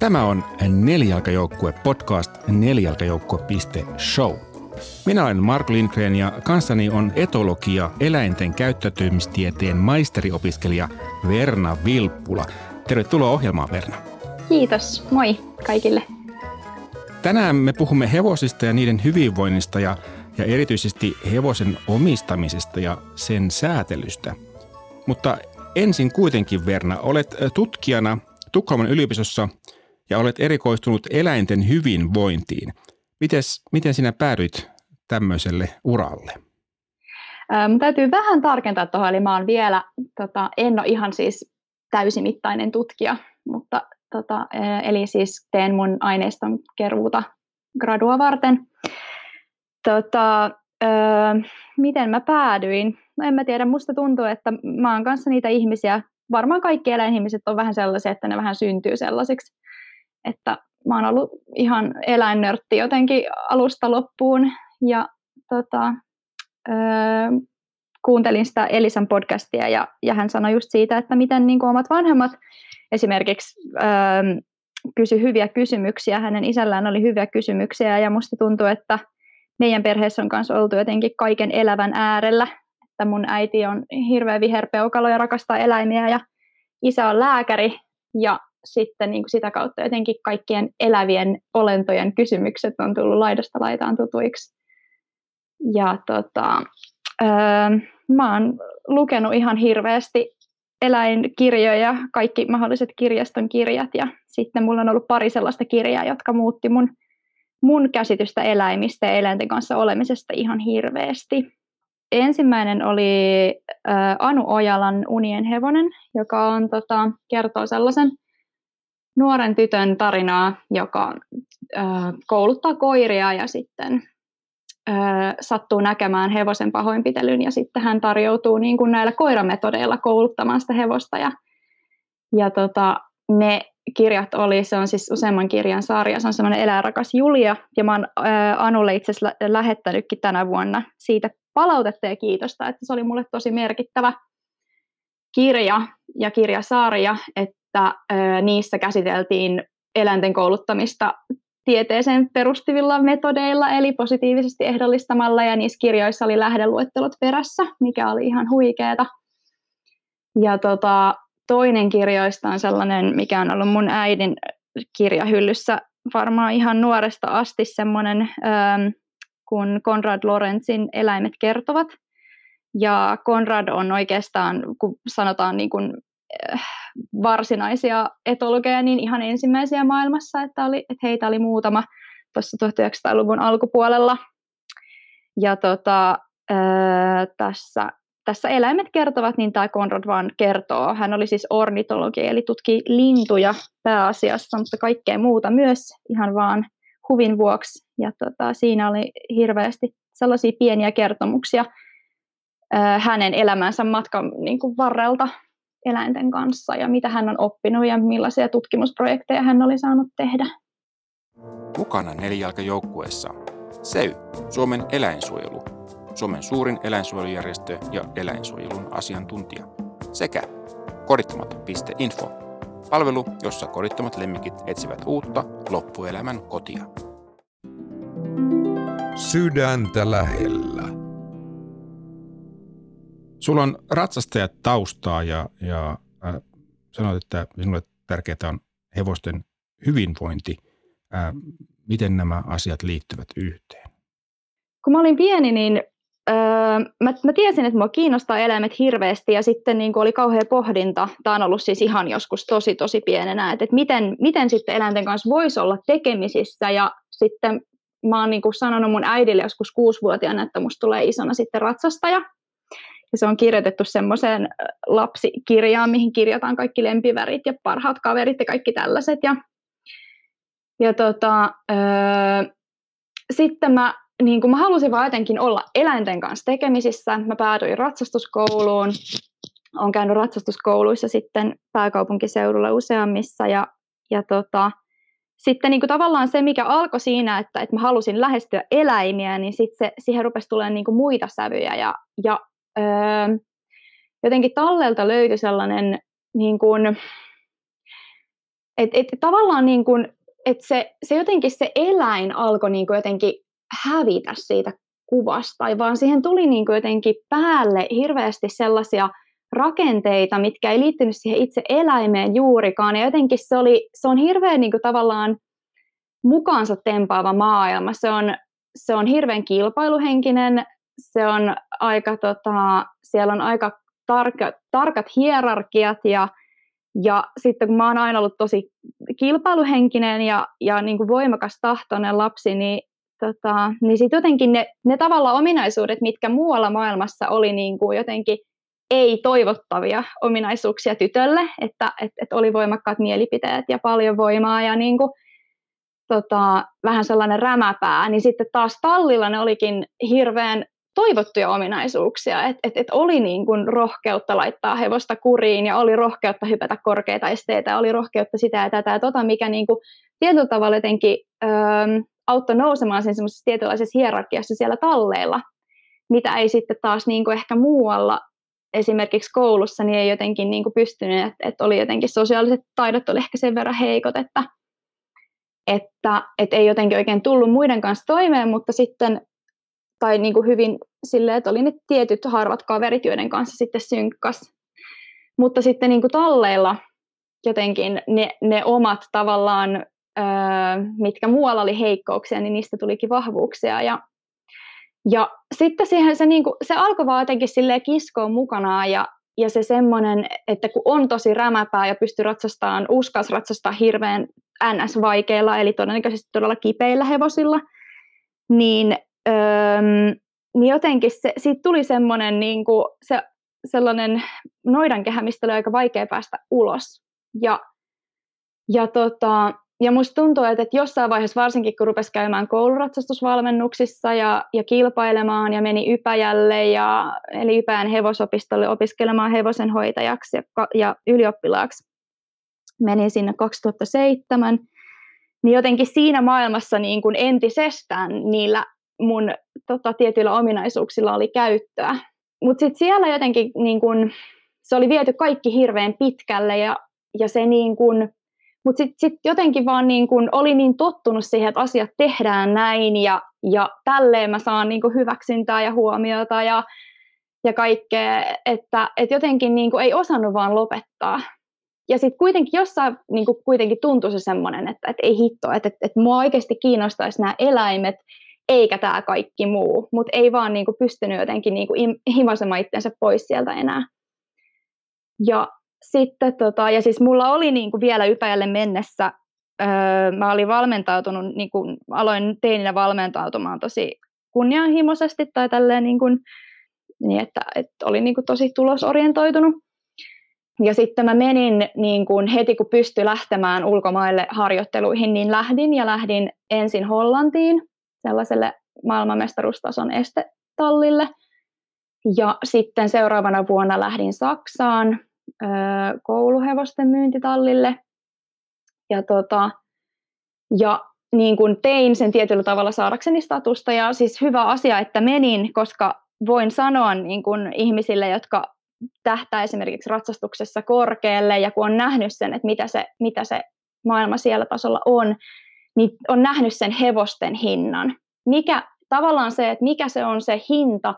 Tämä on Nelijalkajoukkue podcast nelijalkajoukkue.show. Minä olen Mark Lindgren ja kanssani on etologia eläinten käyttäytymistieteen maisteriopiskelija Verna Vilppula. Tervetuloa ohjelmaan Verna. Kiitos, moi kaikille. Tänään me puhumme hevosista ja niiden hyvinvoinnista ja, ja erityisesti hevosen omistamisesta ja sen säätelystä. Mutta ensin kuitenkin Verna, olet tutkijana Tukholman yliopistossa ja olet erikoistunut eläinten hyvinvointiin. Mites, miten sinä päädyit tämmöiselle uralle? Ähm, täytyy vähän tarkentaa tuohon, eli mä oon vielä, tota, en ole ihan siis täysimittainen tutkija, mutta tota, eli siis teen mun aineiston keruuta gradua varten. Tota, öö, miten mä päädyin? No en mä tiedä, musta tuntuu, että mä oon kanssa niitä ihmisiä, varmaan kaikki eläinihmiset on vähän sellaisia, että ne vähän syntyy sellaisiksi, että mä oon ollut ihan eläinnörtti jotenkin alusta loppuun ja tota, öö, kuuntelin sitä Elisan podcastia ja, ja hän sanoi just siitä, että miten niin omat vanhemmat esimerkiksi öö, kysy hyviä kysymyksiä, hänen isällään oli hyviä kysymyksiä ja musta tuntuu, että meidän perheessä on myös oltu jotenkin kaiken elävän äärellä, että mun äiti on hirveä viherpeukalo ja rakastaa eläimiä ja isä on lääkäri ja sitten niin kuin sitä kautta jotenkin kaikkien elävien olentojen kysymykset on tullut laidasta laitaan tutuiksi. Ja tota, öö, mä oon lukenut ihan hirveästi eläinkirjoja, kaikki mahdolliset kirjaston kirjat ja sitten mulla on ollut pari sellaista kirjaa, jotka muutti mun, mun käsitystä eläimistä ja eläinten kanssa olemisesta ihan hirveästi. Ensimmäinen oli äh, Anu Ojalan Unien hevonen, joka on, tota, kertoo sellaisen nuoren tytön tarinaa, joka kouluttaa koiria ja sitten sattuu näkemään hevosen pahoinpitelyn ja sitten hän tarjoutuu niin kuin näillä koirametodeilla kouluttamaan sitä hevosta. Ja, ja tota, ne kirjat oli, se on siis useamman kirjan sarja, se on semmoinen eläinrakas Julia. Ja mä oon Anulle itse asiassa lähettänytkin tänä vuonna siitä palautetta ja kiitosta, että se oli mulle tosi merkittävä kirja ja kirjasarja, että ää, niissä käsiteltiin eläinten kouluttamista tieteeseen perustuvilla metodeilla, eli positiivisesti ehdollistamalla, ja niissä kirjoissa oli lähdeluettelot perässä, mikä oli ihan huikeeta. Ja tota, toinen kirjoista on sellainen, mikä on ollut mun äidin kirjahyllyssä varmaan ihan nuoresta asti semmoinen, ähm, kun Konrad Lorenzin Eläimet kertovat. Ja Konrad on oikeastaan, kun sanotaan niin kuin Äh, varsinaisia etologeja niin ihan ensimmäisiä maailmassa, että, oli, että heitä oli muutama tuossa 1900-luvun alkupuolella. Ja tota, ää, tässä, tässä eläimet kertovat, niin tämä Konrad vaan kertoo. Hän oli siis ornitologi, eli tutki lintuja pääasiassa, mutta kaikkea muuta myös ihan vaan huvin vuoksi. Ja tota, siinä oli hirveästi sellaisia pieniä kertomuksia ää, hänen elämänsä matkan niin kuin varrelta, eläinten kanssa ja mitä hän on oppinut ja millaisia tutkimusprojekteja hän oli saanut tehdä. Mukana nelijalkajoukkueessa SEY, Suomen eläinsuojelu, Suomen suurin eläinsuojelujärjestö ja eläinsuojelun asiantuntija, sekä korittomat.info, palvelu, jossa korittomat lemmikit etsivät uutta loppuelämän kotia. Sydäntä lähellä. Sulla on ratsastajat taustaa ja, ja äh, sanoit, että sinulle tärkeää on hevosten hyvinvointi. Äh, miten nämä asiat liittyvät yhteen? Kun mä olin pieni, niin öö, mä, mä tiesin, että mua kiinnostaa eläimet hirveästi ja sitten niin oli kauhean pohdinta. Tämä on ollut siis ihan joskus tosi tosi pienenä, että, että miten, miten sitten eläinten kanssa voisi olla tekemisissä ja sitten mä oon niin sanonut mun äidille joskus kuusivuotiaana, että musta tulee isona sitten ratsastaja. Ja se on kirjoitettu semmoiseen lapsikirjaan, mihin kirjataan kaikki lempivärit ja parhaat kaverit ja kaikki tällaiset. Ja, ja tota, öö, sitten mä, niin kun mä halusin vaan jotenkin olla eläinten kanssa tekemisissä. Mä päädyin ratsastuskouluun. Olen käynyt ratsastuskouluissa sitten pääkaupunkiseudulla useammissa. Ja, ja tota, sitten niin kuin tavallaan se, mikä alkoi siinä, että, että mä halusin lähestyä eläimiä, niin sitten se, siihen rupesi tulemaan niin kuin muita sävyjä. Ja, ja öö, jotenkin tallelta löytyi sellainen niin kuin, Et, et, tavallaan niin kuin, että se, se jotenkin se eläin alkoi niin kuin jotenkin hävitä siitä kuvasta, vaan siihen tuli niin kuin jotenkin päälle hirveästi sellaisia rakenteita, mitkä ei liittynyt siihen itse eläimeen juurikaan. Ja jotenkin se, oli, se on hirveän niin kuin tavallaan mukaansa tempaava maailma. Se on, se on hirveän kilpailuhenkinen, se on aika, tota, siellä on aika tarka, tarkat hierarkiat ja, ja sitten kun mä oon aina ollut tosi kilpailuhenkinen ja, ja niin kuin voimakas tahtoinen lapsi, niin, tota, niin sitten jotenkin ne, ne tavalla ominaisuudet, mitkä muualla maailmassa oli niin kuin jotenkin ei-toivottavia ominaisuuksia tytölle, että et, et oli voimakkaat mielipiteet ja paljon voimaa ja niin kuin, tota, vähän sellainen rämäpää, niin sitten taas tallilla ne olikin hirveän toivottuja ominaisuuksia, että et, et oli niin kuin rohkeutta laittaa hevosta kuriin ja oli rohkeutta hypätä korkeita esteitä, oli rohkeutta sitä ja tätä. Ja tota, mikä niin kuin tietyllä tavalla jotenkin öö, auttoi nousemaan sen semmoisessa tietynlaisessa hierarkiassa siellä talleilla, mitä ei sitten taas niin kuin ehkä muualla esimerkiksi koulussa niin ei jotenkin niin kuin pystynyt, että, että oli jotenkin sosiaaliset taidot oli ehkä sen verran heikot, että, että, että ei jotenkin oikein tullut muiden kanssa toimeen, mutta sitten tai niin kuin hyvin silleen, että oli ne tietyt harvat kaverit, joiden kanssa sitten synkkas. Mutta sitten niin kuin talleilla jotenkin ne, ne omat tavallaan, öö, mitkä muualla oli heikkouksia, niin niistä tulikin vahvuuksia. Ja, ja sitten siihen se, niin kuin, se alkoi vaan jotenkin silleen kiskoa mukanaan ja, ja se semmoinen, että kun on tosi rämäpää ja pystyy ratsastamaan, uskas ratsastaa hirveän NS-vaikeilla, eli todennäköisesti todella kipeillä hevosilla, niin öö, niin jotenkin se, siitä tuli semmoinen niin kuin, se, sellainen noidankehä, mistä oli aika vaikea päästä ulos. Ja, ja, tota, ja musta tuntuu, että, että jossain vaiheessa, varsinkin kun rupesi käymään kouluratsastusvalmennuksissa ja, ja kilpailemaan ja meni Ypäjälle, ja, eli Ypäjän hevosopistolle opiskelemaan hevosenhoitajaksi ja, ja ylioppilaaksi, menin sinne 2007, niin jotenkin siinä maailmassa niin kuin entisestään niillä mun tota, tietyillä ominaisuuksilla oli käyttöä. Mutta sitten siellä jotenkin niin kun, se oli viety kaikki hirveän pitkälle ja, ja se niin kun, mutta sitten sit jotenkin vaan niin kun oli niin tottunut siihen, että asiat tehdään näin ja, ja tälleen mä saan niin hyväksyntää ja huomiota ja, ja kaikkea, että et jotenkin niin ei osannut vaan lopettaa. Ja sitten kuitenkin jossain niin kuitenkin tuntui se semmoinen, että, että ei hitto, että, että, että mua oikeasti kiinnostaisi nämä eläimet eikä tämä kaikki muu, mutta ei vaan niin kuin pystynyt jotenkin niin kuin himasemaan itsensä pois sieltä enää. Ja sitten tota, ja siis mulla oli niin kuin vielä Ypäjälle mennessä, öö, mä olin valmentautunut, niin kuin aloin teininä valmentautumaan tosi kunnianhimoisesti tai tälleen niin kuin, niin että, että oli niin kuin tosi tulosorientoitunut. Ja sitten mä menin niin kuin heti kun pystyi lähtemään ulkomaille harjoitteluihin, niin lähdin ja lähdin ensin Hollantiin sellaiselle maailmanmestaruustason estetallille. Ja sitten seuraavana vuonna lähdin Saksaan kouluhevosten myyntitallille. Ja, tota, ja niin kuin tein sen tietyllä tavalla saadakseni statusta. Ja siis hyvä asia, että menin, koska voin sanoa niin kuin ihmisille, jotka tähtää esimerkiksi ratsastuksessa korkealle ja kun on nähnyt sen, että mitä se, mitä se maailma siellä tasolla on, niin on nähnyt sen hevosten hinnan. Mikä, tavallaan se, että mikä se on se hinta,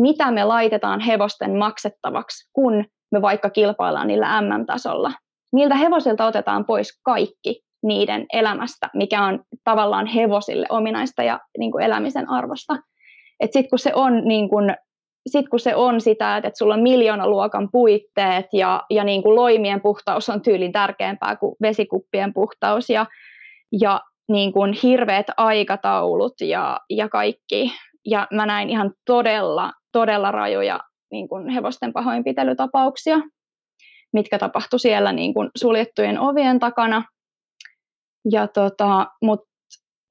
mitä me laitetaan hevosten maksettavaksi, kun me vaikka kilpaillaan niillä MM-tasolla. Niiltä hevosilta otetaan pois kaikki niiden elämästä, mikä on tavallaan hevosille ominaista ja niin kuin elämisen arvosta. Sitten kun se on niin kuin sitten kun se on sitä, että, että sulla on miljoonaluokan puitteet ja, ja niin kuin loimien puhtaus on tyylin tärkeämpää kuin vesikuppien puhtaus ja, ja niin kuin hirveät aikataulut ja, ja kaikki. Ja mä näin ihan todella, todella rajuja niin kuin hevosten pahoinpitelytapauksia, mitkä tapahtui siellä niin kuin suljettujen ovien takana. Ja, tota, mut,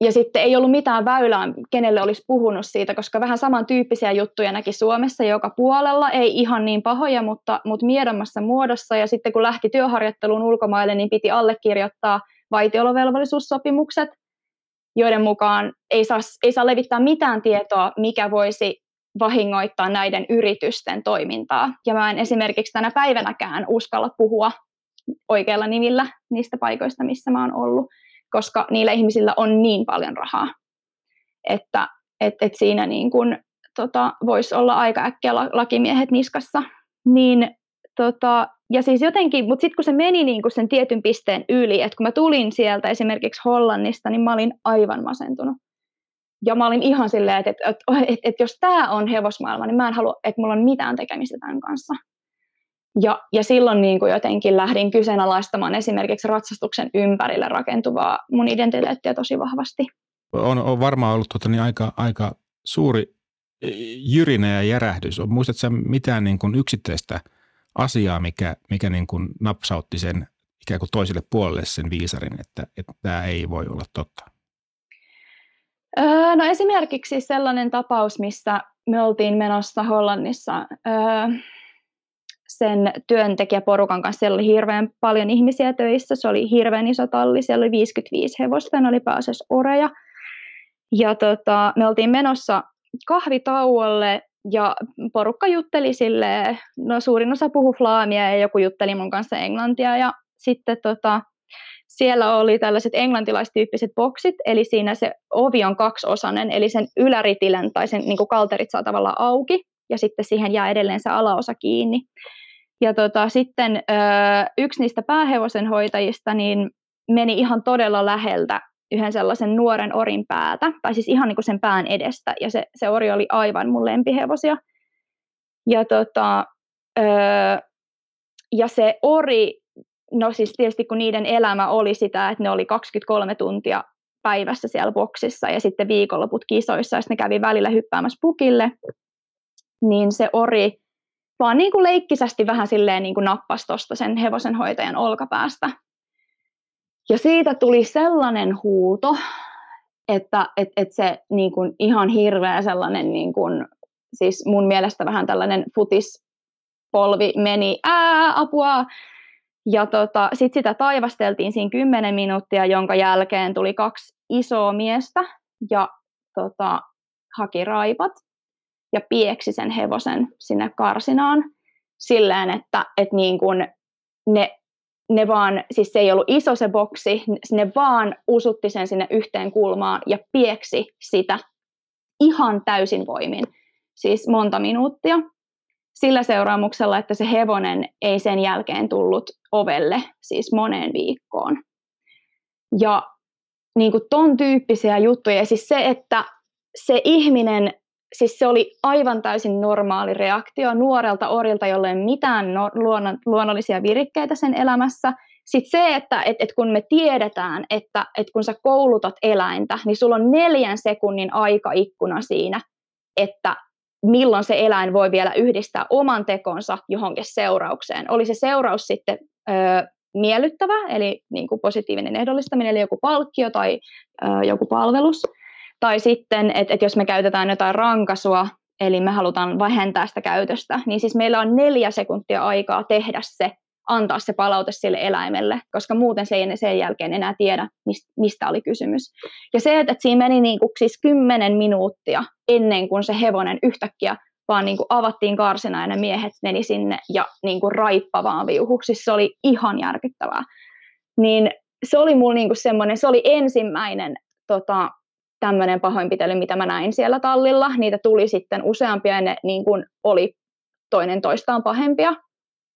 ja sitten ei ollut mitään väylää, kenelle olisi puhunut siitä, koska vähän samantyyppisiä juttuja näki Suomessa joka puolella, ei ihan niin pahoja, mutta, mutta miedommassa muodossa. Ja sitten kun lähti työharjoitteluun ulkomaille, niin piti allekirjoittaa – vaitiolovelvollisuussopimukset, joiden mukaan ei saa, ei saa levittää mitään tietoa, mikä voisi vahingoittaa näiden yritysten toimintaa. Ja mä en esimerkiksi tänä päivänäkään uskalla puhua oikealla nimillä niistä paikoista, missä mä oon ollut, koska niillä ihmisillä on niin paljon rahaa, että et, et siinä niin kun, tota, voisi olla aika äkkiä lakimiehet niskassa. Niin, tota, ja siis jotenkin, mutta sitten kun se meni niin kun sen tietyn pisteen yli, että kun mä tulin sieltä esimerkiksi Hollannista, niin mä olin aivan masentunut. Ja mä olin ihan silleen, että, että, että, että, että jos tämä on hevosmaailma, niin mä en halua, että mulla on mitään tekemistä tämän kanssa. Ja, ja silloin niin kuin jotenkin lähdin kyseenalaistamaan esimerkiksi ratsastuksen ympärille rakentuvaa mun identiteettiä tosi vahvasti. On, on varmaan ollut tuota, niin aika, aika suuri e, jyrinä ja järähdys. Muistatko mitään niin kuin yksittäistä asiaa, mikä, mikä niin kuin napsautti sen ikään kuin toiselle puolelle sen viisarin, että, että tämä ei voi olla totta? Öö, no esimerkiksi sellainen tapaus, missä me oltiin menossa Hollannissa öö, sen työntekijäporukan kanssa. Siellä oli hirveän paljon ihmisiä töissä, se oli hirveän iso talli, siellä oli 55 hevosta, ne oli pääasiassa oreja. Ja tota, me oltiin menossa kahvitauolle ja porukka jutteli sille, no suurin osa puhu flaamia ja joku jutteli mun kanssa englantia ja sitten tota, siellä oli tällaiset englantilaistyyppiset boksit, eli siinä se ovi on kaksiosainen, eli sen yläritilän tai sen niin kalterit saa tavallaan auki, ja sitten siihen jää edelleen se alaosa kiinni. Ja tota, sitten ö, yksi niistä päähevosen hoitajista niin meni ihan todella läheltä yhden sellaisen nuoren orin päätä, tai siis ihan niin kuin sen pään edestä, ja se, se ori oli aivan mun lempihevosia. Ja, tota, ö, ja se ori, no siis tietysti kun niiden elämä oli sitä, että ne oli 23 tuntia päivässä siellä boksissa ja sitten viikonloput kisoissa, ja sitten ne kävi välillä hyppäämässä pukille, niin se ori vaan niin kuin leikkisästi vähän silleen niin kuin nappasi tuosta sen hevosenhoitajan olkapäästä. Ja siitä tuli sellainen huuto, että et, et se niin kuin ihan hirveä sellainen, niin kuin, siis mun mielestä vähän tällainen futispolvi meni, ää, apua. Ja tota, sitten sitä taivasteltiin siinä kymmenen minuuttia, jonka jälkeen tuli kaksi isoa miestä ja tota, haki raipat ja pieksi sen hevosen sinne karsinaan silleen, että, että niin kuin ne, ne vaan, siis se ei ollut iso se boksi, ne vaan usutti sen sinne yhteen kulmaan ja pieksi sitä ihan täysin voimin, siis monta minuuttia. Sillä seuraamuksella, että se hevonen ei sen jälkeen tullut ovelle, siis moneen viikkoon. Ja niin kuin ton tyyppisiä juttuja, ja siis se, että se ihminen siis se oli aivan täysin normaali reaktio nuorelta orilta, jolle ei mitään no, luonnon, luonnollisia virikkeitä sen elämässä. Sitten se, että et, et kun me tiedetään, että et kun sä koulutat eläintä, niin sulla on neljän sekunnin aikaikkuna siinä, että milloin se eläin voi vielä yhdistää oman tekonsa johonkin seuraukseen. Oli se seuraus sitten ö, miellyttävä, eli niin kuin positiivinen ehdollistaminen, eli joku palkkio tai ö, joku palvelus – tai sitten, että, että jos me käytetään jotain rankasua, eli me halutaan vähentää sitä käytöstä, niin siis meillä on neljä sekuntia aikaa tehdä se, antaa se palaute sille eläimelle, koska muuten se ei sen jälkeen enää tiedä, mistä oli kysymys. Ja se, että siinä meni niin kuin siis kymmenen minuuttia ennen kuin se hevonen yhtäkkiä vaan niin kuin avattiin karsina ja ne miehet meni sinne ja niin kuin raippavaan viuhu. Siis se oli ihan järkyttävää. Niin se oli mulla niin kuin semmoinen, se oli ensimmäinen tota, tämmöinen pahoinpitely, mitä mä näin siellä tallilla. Niitä tuli sitten useampia ja ne niin kuin oli toinen toistaan pahempia.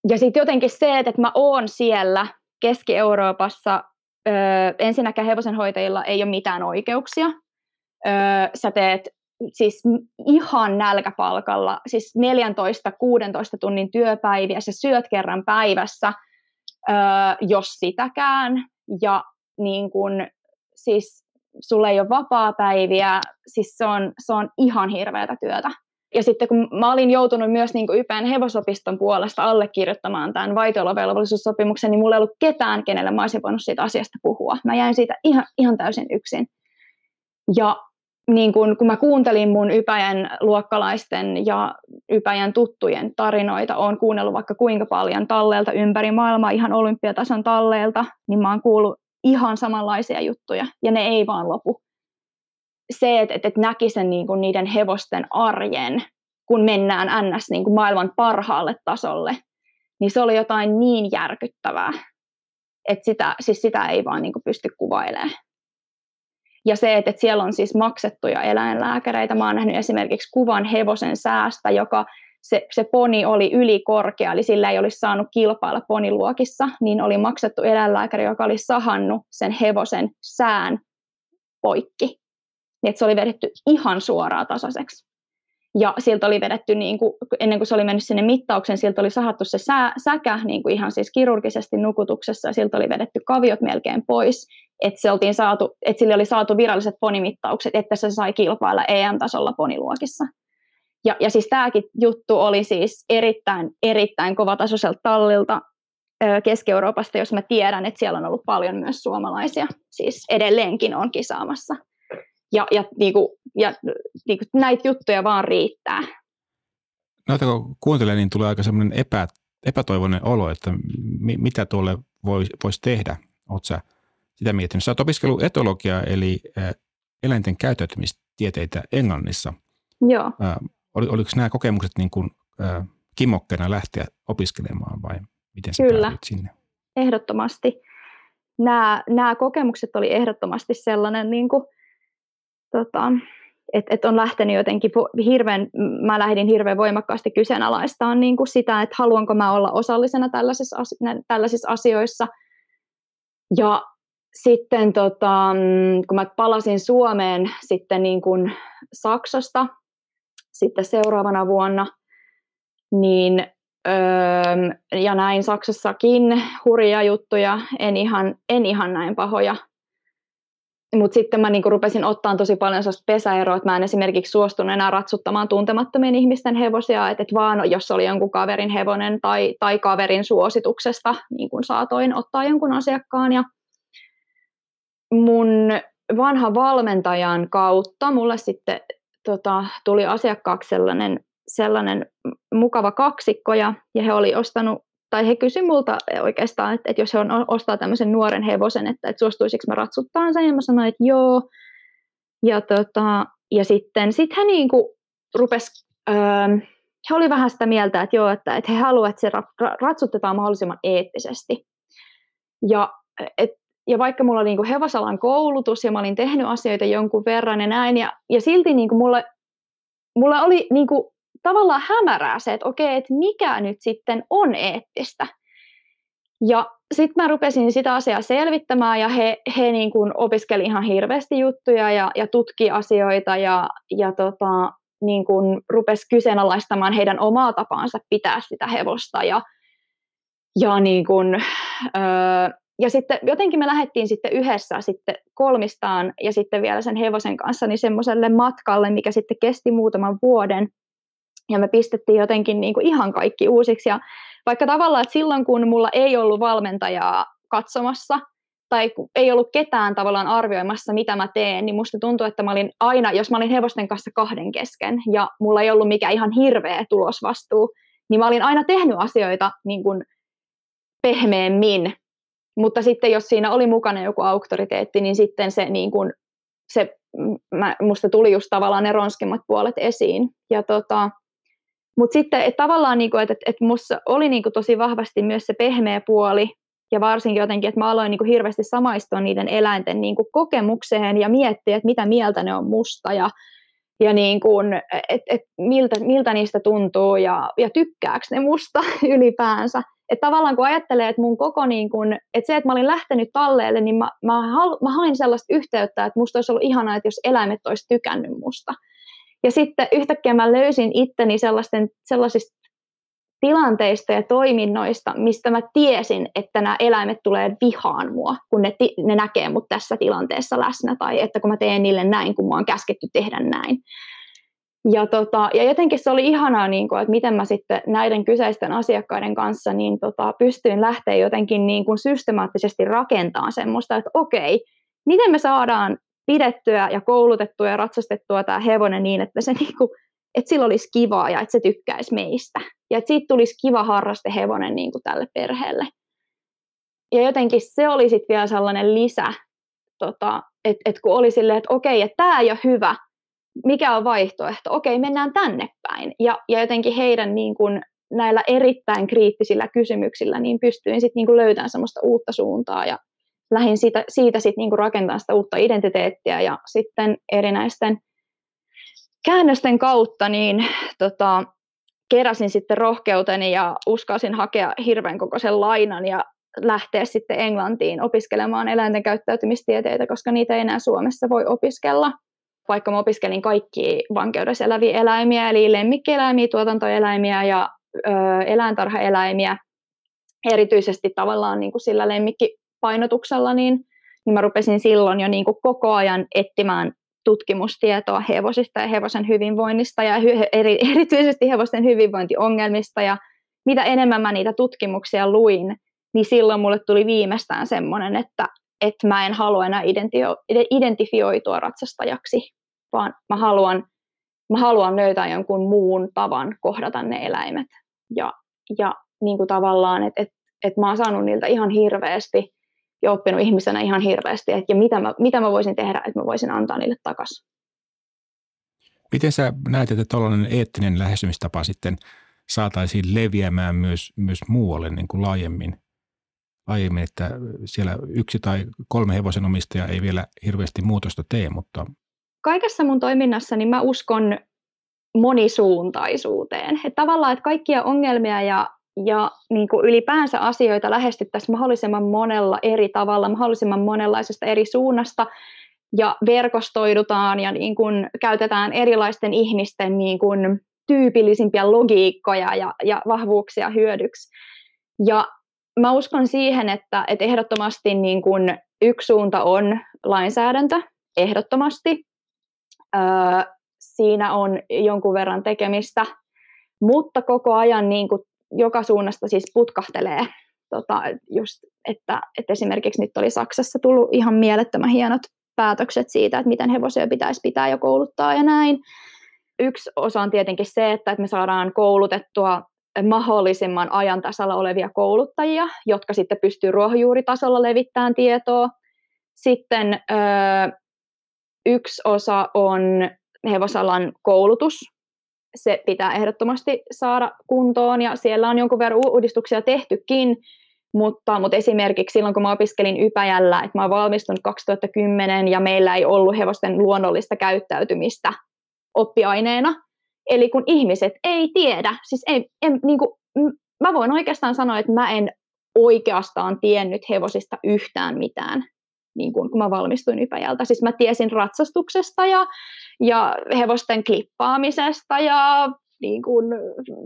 Ja sitten jotenkin se, että mä oon siellä Keski-Euroopassa, öö, ensinnäkään hevosenhoitajilla ei ole mitään oikeuksia. Öö, sä teet siis ihan nälkäpalkalla, siis 14-16 tunnin työpäiviä, sä syöt kerran päivässä, öö, jos sitäkään, ja niin kun, siis sulla ei ole vapaa-päiviä, siis se on, se on ihan hirveätä työtä. Ja sitten kun mä olin joutunut myös niin YPn hevosopiston puolesta allekirjoittamaan tämän vaitiolovelvollisuussopimuksen, niin mulla ei ollut ketään, kenelle mä olisin voinut siitä asiasta puhua. Mä jäin siitä ihan, ihan täysin yksin. Ja niin kun, kun mä kuuntelin mun Ypäjän luokkalaisten ja Ypäjän tuttujen tarinoita, oon kuunnellut vaikka kuinka paljon talleelta ympäri maailmaa, ihan olympiatason talleelta, niin mä oon kuullut ihan samanlaisia juttuja, ja ne ei vaan lopu. Se, että, että näki sen niin kuin niiden hevosten arjen, kun mennään ns. Kuin maailman parhaalle tasolle, niin se oli jotain niin järkyttävää. että sitä, siis sitä ei vaan niin kuin pysty kuvailemaan. Ja se, että, että siellä on siis maksettuja eläinlääkäreitä. Mä oon nähnyt esimerkiksi kuvan hevosen säästä, joka se, se poni oli ylikorkea, eli sillä ei olisi saanut kilpailla poniluokissa, niin oli maksettu eläinlääkäri, joka oli sahannut sen hevosen sään poikki. Niin, se oli vedetty ihan suoraan tasaiseksi. Ja siltä oli vedetty, niin kuin, ennen kuin se oli mennyt sinne mittaukseen, siltä oli sahattu se sä, säkä niin kuin ihan siis kirurgisesti nukutuksessa, ja siltä oli vedetty kaviot melkein pois, että, se oltiin saatu, että sille oli saatu viralliset ponimittaukset, että se sai kilpailla EM-tasolla poniluokissa. Ja, ja siis tämäkin juttu oli siis erittäin, erittäin kovatasoiselta tallilta Keski-Euroopasta, jos mä tiedän, että siellä on ollut paljon myös suomalaisia, siis edelleenkin on kisaamassa. Ja, ja, niin kuin, ja niin kuin näitä juttuja vaan riittää. Noita kun kuuntelee, niin tulee aika semmoinen epä, epätoivoinen olo, että mi, mitä tuolle voisi vois tehdä. Oletko sä sitä miettinyt? Sä oot opiskellut etologiaa, eli eläinten käyttäytymistieteitä Englannissa. Joo. Oli, oliko nämä kokemukset niin kuin, äh, kimmokkeena lähteä opiskelemaan vai miten sä Kyllä. sinne? ehdottomasti. Nämä, nämä kokemukset oli ehdottomasti sellainen, niin kuin, tota, että et on lähtenyt jotenkin hirveän, mä lähdin hirveän voimakkaasti kyseenalaistamaan niin kuin sitä, että haluanko mä olla osallisena tällaisissa, tällaisissa asioissa. Ja sitten tota, kun mä palasin Suomeen sitten niin kuin Saksasta sitten seuraavana vuonna, niin öö, ja näin Saksassakin hurja juttuja, en ihan, en ihan näin pahoja mutta sitten mä niinku rupesin ottaa tosi paljon sellaista pesäeroa, että mä en esimerkiksi suostunut enää ratsuttamaan tuntemattomien ihmisten hevosia, että et vaan jos oli jonkun kaverin hevonen tai, tai kaverin suosituksesta, niin kun saatoin ottaa jonkun asiakkaan. Ja mun vanha valmentajan kautta mulle sitten tota, tuli asiakkaaksi sellainen, sellainen mukava kaksikko ja, ja he oli ostanut tai he kysyivät multa oikeastaan, että, että jos he on, ostaa tämmöisen nuoren hevosen, että, että suostuisiko mä ratsuttaan sen, ja mä sanoin, että joo. Ja, tota, ja sitten sit he niin kuin rupes, öö, he oli vähän sitä mieltä, että joo, että, että he haluavat, että se ratsutetaan mahdollisimman eettisesti. Ja, et, ja vaikka mulla oli niin kuin hevosalan koulutus ja mä olin tehnyt asioita jonkun verran ja näin, ja, ja silti niin kuin mulle, mulle oli niin kuin tavallaan hämärää se, että okei, että mikä nyt sitten on eettistä. Ja sitten mä rupesin sitä asiaa selvittämään ja he, he niin kuin opiskeli ihan hirveästi juttuja ja, ja tutki asioita ja, ja tota, niin kuin rupesi kyseenalaistamaan heidän omaa tapaansa pitää sitä hevosta ja, ja niin kuin, öö, ja sitten jotenkin me lähdettiin sitten yhdessä sitten kolmistaan ja sitten vielä sen hevosen kanssa niin semmoiselle matkalle, mikä sitten kesti muutaman vuoden ja me pistettiin jotenkin niin kuin ihan kaikki uusiksi. Ja vaikka tavallaan, että silloin kun mulla ei ollut valmentajaa katsomassa, tai ei ollut ketään tavallaan arvioimassa, mitä mä teen, niin musta tuntuu, että mä olin aina, jos mä olin hevosten kanssa kahden kesken, ja mulla ei ollut mikään ihan hirveä tulosvastuu, niin mä olin aina tehnyt asioita niin kuin pehmeämmin. Mutta sitten jos siinä oli mukana joku auktoriteetti, niin sitten se, niin kuin, se mä, musta tuli just tavallaan ne ronskimmat puolet esiin. Ja tota, mutta sitten et tavallaan, niinku, että et, et musta oli niinku tosi vahvasti myös se pehmeä puoli, ja varsinkin jotenkin, että mä aloin niinku hirveästi samaistua niiden eläinten niinku kokemukseen ja miettiä, että mitä mieltä ne on musta ja, ja niin kuin, et, et miltä, miltä niistä tuntuu ja, ja tykkääkö ne musta ylipäänsä. Että tavallaan kun ajattelee, että mun koko niin kun, että se, että mä olin lähtenyt talleelle, niin mä, mä, mä hain sellaista yhteyttä, että musta olisi ollut ihanaa, että jos eläimet olisi tykännyt musta. Ja sitten yhtäkkiä mä löysin itteni sellaisten, sellaisista tilanteista ja toiminnoista, mistä mä tiesin, että nämä eläimet tulee vihaan mua, kun ne, ne näkee mut tässä tilanteessa läsnä, tai että kun mä teen niille näin, kun mua on käsketty tehdä näin. Ja, tota, ja jotenkin se oli ihanaa, niin kuin, että miten mä sitten näiden kyseisten asiakkaiden kanssa niin tota, pystyin lähteä jotenkin niin kuin systemaattisesti rakentamaan semmoista, että okei, miten me saadaan pidettyä ja koulutettua ja ratsastettua tämä hevonen niin, että, se niinku, että sillä olisi kivaa ja että se tykkäisi meistä. Ja että siitä tulisi kiva harraste hevonen niinku tälle perheelle. Ja jotenkin se oli sitten vielä sellainen lisä, tota, että et kun oli silleen, että okei, että tämä ei ole hyvä, mikä on vaihtoehto? Okei, mennään tänne päin. Ja, ja jotenkin heidän niin kuin näillä erittäin kriittisillä kysymyksillä niin pystyin sitten niin löytämään semmoista uutta suuntaa ja lähdin siitä, siitä sitten niin rakentamaan sitä uutta identiteettiä ja sitten erinäisten käännösten kautta niin tota, keräsin sitten rohkeuteni ja uskalsin hakea hirveän kokoisen lainan ja lähteä sitten Englantiin opiskelemaan eläinten käyttäytymistieteitä, koska niitä ei enää Suomessa voi opiskella. Vaikka mä opiskelin kaikki vankeudessa eläviä eläimiä, eli lemmikkieläimiä, tuotantoeläimiä ja ö, eläintarhaeläimiä, erityisesti tavallaan niin kuin sillä lemmikkipainotuksella, niin, niin mä rupesin silloin jo niin kuin koko ajan etsimään tutkimustietoa hevosista ja hevosen hyvinvoinnista ja hy- eri, erityisesti hevosten hyvinvointiongelmista ja mitä enemmän mä niitä tutkimuksia luin, niin silloin mulle tuli viimeistään semmoinen, että, että mä en halua enää identio- identifioitua ratsastajaksi, vaan mä haluan, mä haluan löytää jonkun muun tavan kohdata ne eläimet. Ja, ja niin kuin tavallaan, että että että mä oon saanut niiltä ihan hirveästi ja oppinut ihmisenä ihan hirveästi, että ja mitä mä, mitä mä voisin tehdä, että mä voisin antaa niille takaisin. Miten sä näet, että tällainen eettinen lähestymistapa sitten saataisiin leviämään myös, myös muualle niin kuin laajemmin? Aiemmin, että siellä yksi tai kolme hevosen omistajaa ei vielä hirveästi muutosta tee, mutta... Kaikessa mun toiminnassani mä uskon monisuuntaisuuteen. Että tavallaan, että kaikkia ongelmia ja ja niin kuin ylipäänsä asioita lähestyttäisiin mahdollisimman monella eri tavalla, mahdollisimman monenlaisesta eri suunnasta ja verkostoidutaan ja niin kuin käytetään erilaisten ihmisten niin kuin tyypillisimpiä logiikkoja ja, ja vahvuuksia hyödyksi. Ja mä uskon siihen, että, että ehdottomasti niin kuin yksi suunta on lainsäädäntö, ehdottomasti. Öö, siinä on jonkun verran tekemistä, mutta koko ajan niin kuin joka suunnasta siis putkahtelee. Tota, just, että, että esimerkiksi nyt oli Saksassa tullut ihan mielettömän hienot päätökset siitä, että miten hevosia pitäisi pitää ja kouluttaa ja näin. Yksi osa on tietenkin se, että me saadaan koulutettua mahdollisimman ajan tasalla olevia kouluttajia, jotka sitten pystyy ruohonjuuritasolla levittämään tietoa. Sitten ö, yksi osa on hevosalan koulutus, se pitää ehdottomasti saada kuntoon ja siellä on jonkun verran uudistuksia tehtykin, mutta, mutta esimerkiksi silloin, kun mä opiskelin Ypäjällä, että mä oon valmistunut 2010 ja meillä ei ollut hevosten luonnollista käyttäytymistä oppiaineena. Eli kun ihmiset ei tiedä, siis ei, en, niin kuin, mä voin oikeastaan sanoa, että mä en oikeastaan tiennyt hevosista yhtään mitään niin kuin, kun mä valmistuin Ypäjältä. Siis mä tiesin ratsastuksesta ja, ja hevosten klippaamisesta ja niin kuin,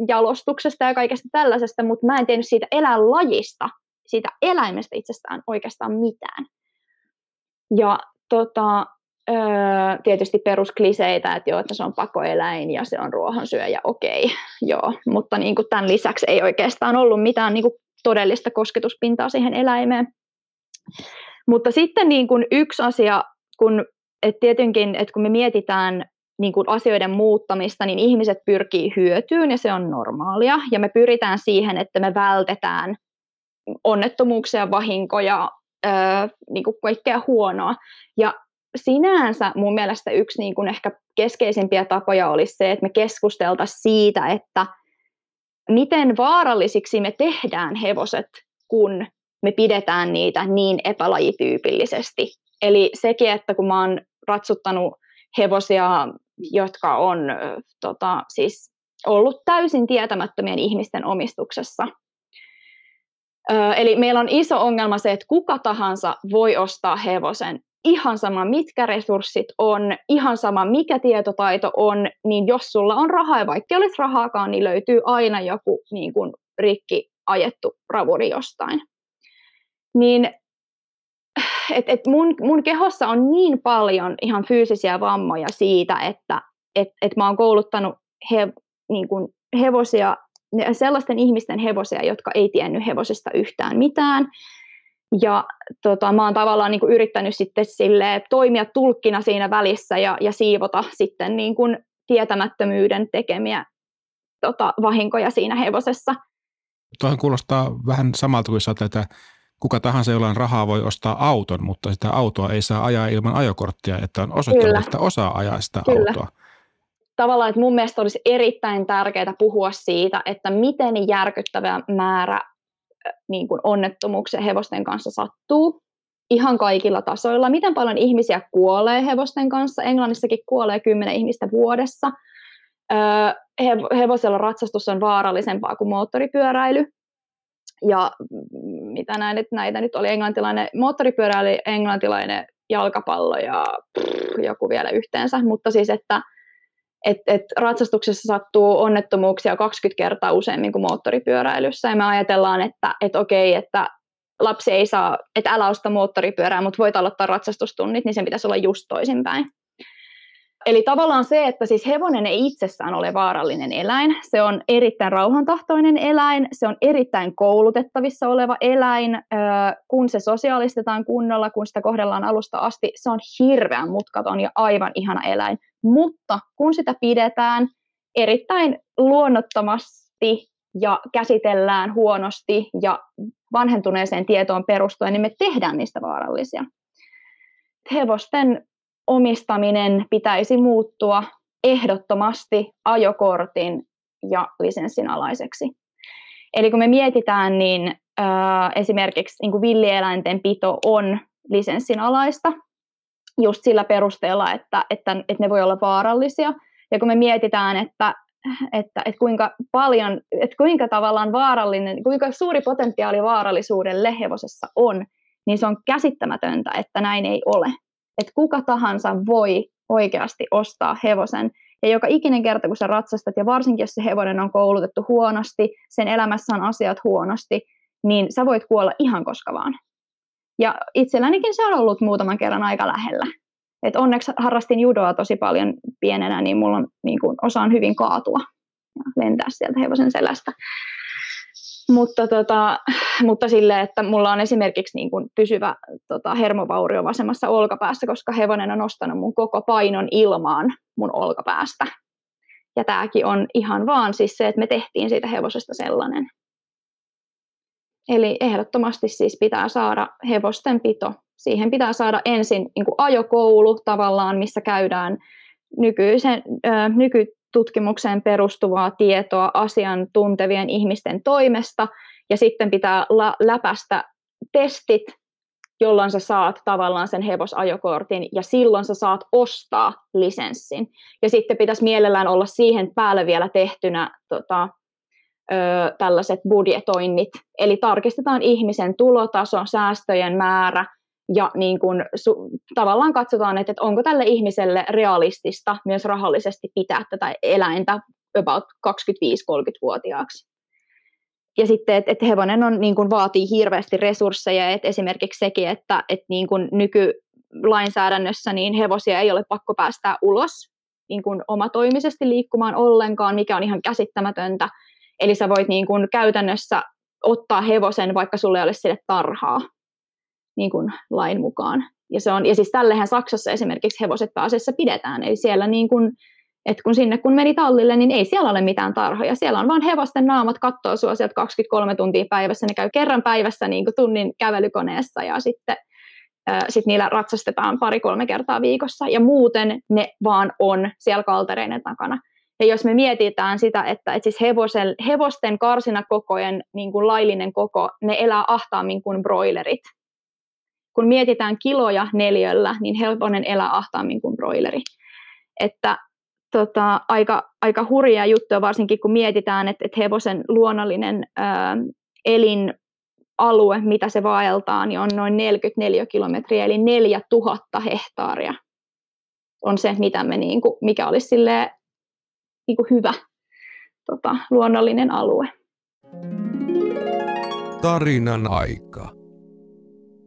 jalostuksesta ja kaikesta tällaisesta, mutta mä en tiennyt siitä eläinlajista, siitä eläimestä itsestään oikeastaan mitään. Ja tota, öö, tietysti peruskliseitä, että joo, että se on pakoeläin ja se on ruohonsyöjä, okei, joo, mutta niin kuin tämän lisäksi ei oikeastaan ollut mitään niin kuin todellista kosketuspintaa siihen eläimeen. Mutta sitten niin kuin yksi asia, kun et tietenkin, että kun me mietitään niin kuin asioiden muuttamista, niin ihmiset pyrkii hyötyyn ja se on normaalia. Ja me pyritään siihen, että me vältetään onnettomuuksia, vahinkoja, öö, niin kuin kaikkea huonoa. Ja sinänsä mun mielestä yksi niin kuin ehkä keskeisimpiä tapoja olisi se, että me keskusteltaisiin siitä, että miten vaarallisiksi me tehdään hevoset, kun me pidetään niitä niin epälajityypillisesti. Eli sekin, että kun mä oon ratsuttanut hevosia, jotka on tota, siis ollut täysin tietämättömien ihmisten omistuksessa. Ö, eli meillä on iso ongelma se, että kuka tahansa voi ostaa hevosen ihan sama mitkä resurssit on, ihan sama mikä tietotaito on, niin jos sulla on rahaa ja vaikka olisi rahaakaan, niin löytyy aina joku niin kuin, rikki ajettu ravuri jostain niin et, et mun, mun kehossa on niin paljon ihan fyysisiä vammoja siitä, että et, et mä oon kouluttanut he, niin kun hevosia, sellaisten ihmisten hevosia, jotka ei tiennyt hevosista yhtään mitään. Ja tota, mä oon tavallaan niin yrittänyt sitten sille toimia tulkkina siinä välissä ja, ja siivota sitten niin kun tietämättömyyden tekemiä tota, vahinkoja siinä hevosessa. Tuohon kuulostaa vähän samalta kuin sä tätä kuka tahansa, jolla on rahaa, voi ostaa auton, mutta sitä autoa ei saa ajaa ilman ajokorttia, että on osoittanut, että osaa ajaa sitä Kyllä. autoa. tavallaan, että mun mielestä olisi erittäin tärkeää puhua siitä, että miten järkyttävä määrä niin kuin onnettomuuksia hevosten kanssa sattuu ihan kaikilla tasoilla. Miten paljon ihmisiä kuolee hevosten kanssa? Englannissakin kuolee kymmenen ihmistä vuodessa. Hevosella ratsastus on vaarallisempaa kuin moottoripyöräily. Ja mitä näitä, näitä nyt oli englantilainen moottoripyöräily, englantilainen jalkapallo ja pff, joku vielä yhteensä. Mutta siis, että et, et ratsastuksessa sattuu onnettomuuksia 20 kertaa useammin kuin moottoripyöräilyssä. Ja me ajatellaan, että et okei, että lapsi ei saa, että älä osta moottoripyörää, mutta voit aloittaa ratsastustunnit, niin sen pitäisi olla just toisinpäin. Eli tavallaan se, että siis hevonen ei itsessään ole vaarallinen eläin, se on erittäin rauhantahtoinen eläin, se on erittäin koulutettavissa oleva eläin, kun se sosiaalistetaan kunnolla, kun sitä kohdellaan alusta asti, se on hirveän mutkaton ja aivan ihana eläin. Mutta kun sitä pidetään erittäin luonnottomasti ja käsitellään huonosti ja vanhentuneeseen tietoon perustuen, niin me tehdään niistä vaarallisia. Hevosten omistaminen pitäisi muuttua ehdottomasti ajokortin ja lisenssin alaiseksi. Eli kun me mietitään, niin äh, esimerkiksi niin kuin villieläinten pito on lisenssin alaista just sillä perusteella, että, että, että ne voi olla vaarallisia. Ja kun me mietitään, että, että, että kuinka paljon, että kuinka tavallaan vaarallinen, kuinka suuri potentiaali vaarallisuudelle hevosessa on, niin se on käsittämätöntä, että näin ei ole että kuka tahansa voi oikeasti ostaa hevosen. Ja joka ikinen kerta, kun sä ratsastat, ja varsinkin jos se hevonen on koulutettu huonosti, sen elämässä on asiat huonosti, niin sä voit kuolla ihan koska vaan. Ja itsellänikin se on ollut muutaman kerran aika lähellä. Et onneksi harrastin judoa tosi paljon pienenä, niin mulla on, niin kun, osaan hyvin kaatua ja lentää sieltä hevosen selästä. Mutta, tota, mutta sille, että mulla on esimerkiksi niin kuin pysyvä tota, hermovaurio vasemmassa olkapäässä, koska hevonen on nostanut mun koko painon ilmaan mun olkapäästä. Ja tämäkin on ihan vaan siis se, että me tehtiin siitä hevosesta sellainen. Eli ehdottomasti siis pitää saada hevosten pito. Siihen pitää saada ensin niin kuin ajokoulu tavallaan, missä käydään nykyisen, ö, nyky, tutkimukseen perustuvaa tietoa asiantuntevien ihmisten toimesta, ja sitten pitää la- läpästä testit, jolloin sä saat tavallaan sen hevosajokortin, ja silloin sä saat ostaa lisenssin. Ja sitten pitäisi mielellään olla siihen päälle vielä tehtynä tota, ö, tällaiset budjetoinnit, eli tarkistetaan ihmisen tulotaso, säästöjen määrä, ja niin kuin su, tavallaan katsotaan, että, että onko tälle ihmiselle realistista myös rahallisesti pitää tätä eläintä about 25-30-vuotiaaksi. Ja sitten, että, että hevonen on, niin kuin vaatii hirveästi resursseja, että esimerkiksi sekin, että, että niin kuin nykylainsäädännössä niin hevosia ei ole pakko päästää ulos niin kuin omatoimisesti liikkumaan ollenkaan, mikä on ihan käsittämätöntä. Eli sä voit niin kuin käytännössä ottaa hevosen, vaikka sulle ei ole sille tarhaa niin kuin lain mukaan. Ja, se on, ja siis tällehän Saksassa esimerkiksi hevoset pääasiassa pidetään. Eli siellä niin kuin, että kun sinne kun meni tallille, niin ei siellä ole mitään tarhoja. Siellä on vain hevosten naamat kattoo sua sieltä 23 tuntia päivässä. Ne käy kerran päivässä niin kuin tunnin kävelykoneessa ja sitten sit niillä ratsastetaan pari-kolme kertaa viikossa. Ja muuten ne vaan on siellä kaltereiden takana. Ja jos me mietitään sitä, että, että siis hevosen, hevosten karsinakokojen niin kuin laillinen koko, ne elää ahtaammin kuin broilerit kun mietitään kiloja neljöllä, niin helponen elää ahtaammin kuin broileri. Että tota, aika, aika hurja juttu, varsinkin kun mietitään, että, että hevosen luonnollinen ää, elinalue, mitä se vaeltaa, niin on noin 44 kilometriä, eli 4000 hehtaaria on se, mitä me, niin kuin, mikä olisi silleen, niin kuin hyvä tota, luonnollinen alue. Tarinan aika.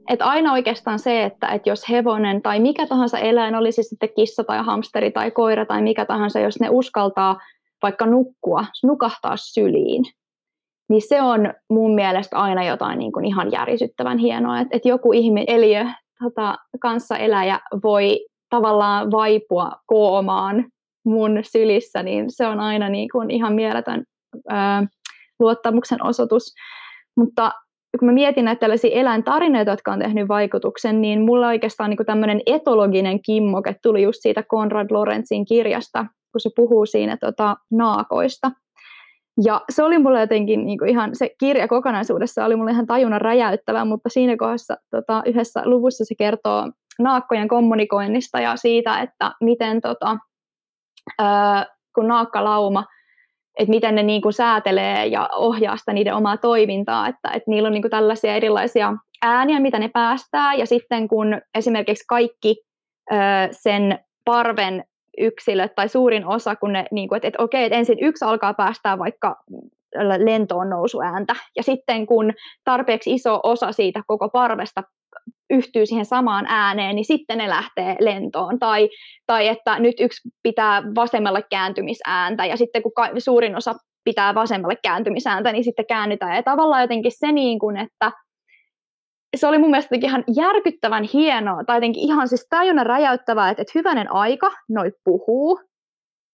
Et aina oikeastaan se, että et jos hevonen tai mikä tahansa eläin, olisi sitten kissa tai hamsteri tai koira tai mikä tahansa, jos ne uskaltaa vaikka nukkua, nukahtaa syliin, niin se on mun mielestä aina jotain niin kuin ihan järisyttävän hienoa, että et joku ihme, eliö, tota, kanssaeläjä voi tavallaan vaipua koomaan mun sylissä, niin se on aina niin kuin ihan mieletön ää, luottamuksen osoitus. Mutta kun mä mietin näitä tällaisia eläintarinoita, jotka on tehnyt vaikutuksen, niin mulla oikeastaan niin tämmöinen etologinen kimmoke tuli just siitä Konrad Lorenzin kirjasta kun se puhuu siinä tota, naakoista. Ja se oli mulle jotenkin niin kuin ihan, se kirja kokonaisuudessa oli mulle ihan tajunnan räjäyttävä, mutta siinä kohdassa tota, yhdessä luvussa se kertoo naakkojen kommunikoinnista ja siitä, että miten tota, ää, kun naakkalauma, että miten ne niin kuin säätelee ja ohjaa sitä niiden omaa toimintaa, että, että niillä on niin kuin tällaisia erilaisia ääniä, mitä ne päästää, ja sitten kun esimerkiksi kaikki ää, sen parven yksilöt tai suurin osa, kun ne, niin kuin, että, että okei, että ensin yksi alkaa päästää vaikka lentoon nousuääntä, ja sitten kun tarpeeksi iso osa siitä koko parvesta yhtyy siihen samaan ääneen, niin sitten ne lähtee lentoon. Tai, tai että nyt yksi pitää vasemmalle kääntymisääntä, ja sitten kun suurin osa pitää vasemmalle kääntymisääntä, niin sitten käännytään. Ja tavallaan jotenkin se, niin kuin, että se oli mun mielestä ihan järkyttävän hienoa, tai jotenkin ihan siis tajunnan räjäyttävää, että, että hyvänen aika, noi puhuu.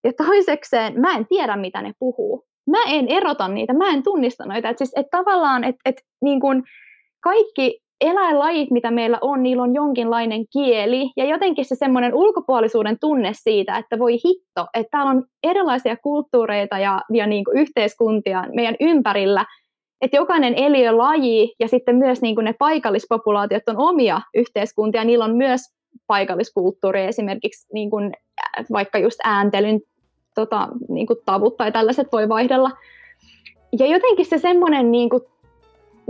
Ja toisekseen, mä en tiedä, mitä ne puhuu. Mä en erota niitä, mä en tunnista noita. Että siis, että tavallaan, että, että niin kuin kaikki eläinlajit, mitä meillä on, niillä on jonkinlainen kieli. Ja jotenkin se semmoinen ulkopuolisuuden tunne siitä, että voi hitto, että täällä on erilaisia kulttuureita ja, ja niin kuin yhteiskuntia meidän ympärillä, että jokainen eliölaji ja sitten myös niin kuin ne paikallispopulaatiot on omia yhteiskuntia, niillä on myös paikalliskulttuuria, esimerkiksi niin kuin vaikka just ääntelyn tota, niin kuin tavut tai tällaiset voi vaihdella. Ja jotenkin se semmoinen niin kuin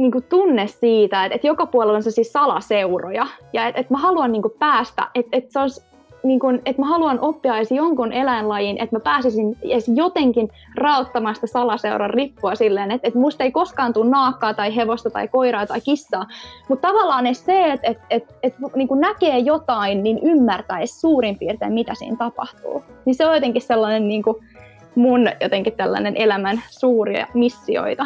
niin kuin tunne siitä, että, että joka puolella on siis salaseuroja ja että, että mä haluan niin kuin päästä, että, että se olisi niin kuin, että mä haluan oppia edes jonkun eläinlajin, että mä pääsisin edes jotenkin raottamaan sitä salaseuran rippua silleen, että, että musta ei koskaan tule naakkaa tai hevosta tai koiraa tai kissaa, mutta tavallaan edes se, että, että, että, että niin kuin näkee jotain, niin ymmärtäisi suurin piirtein, mitä siinä tapahtuu. Niin se on jotenkin sellainen niin kuin mun jotenkin tällainen elämän suuria missioita.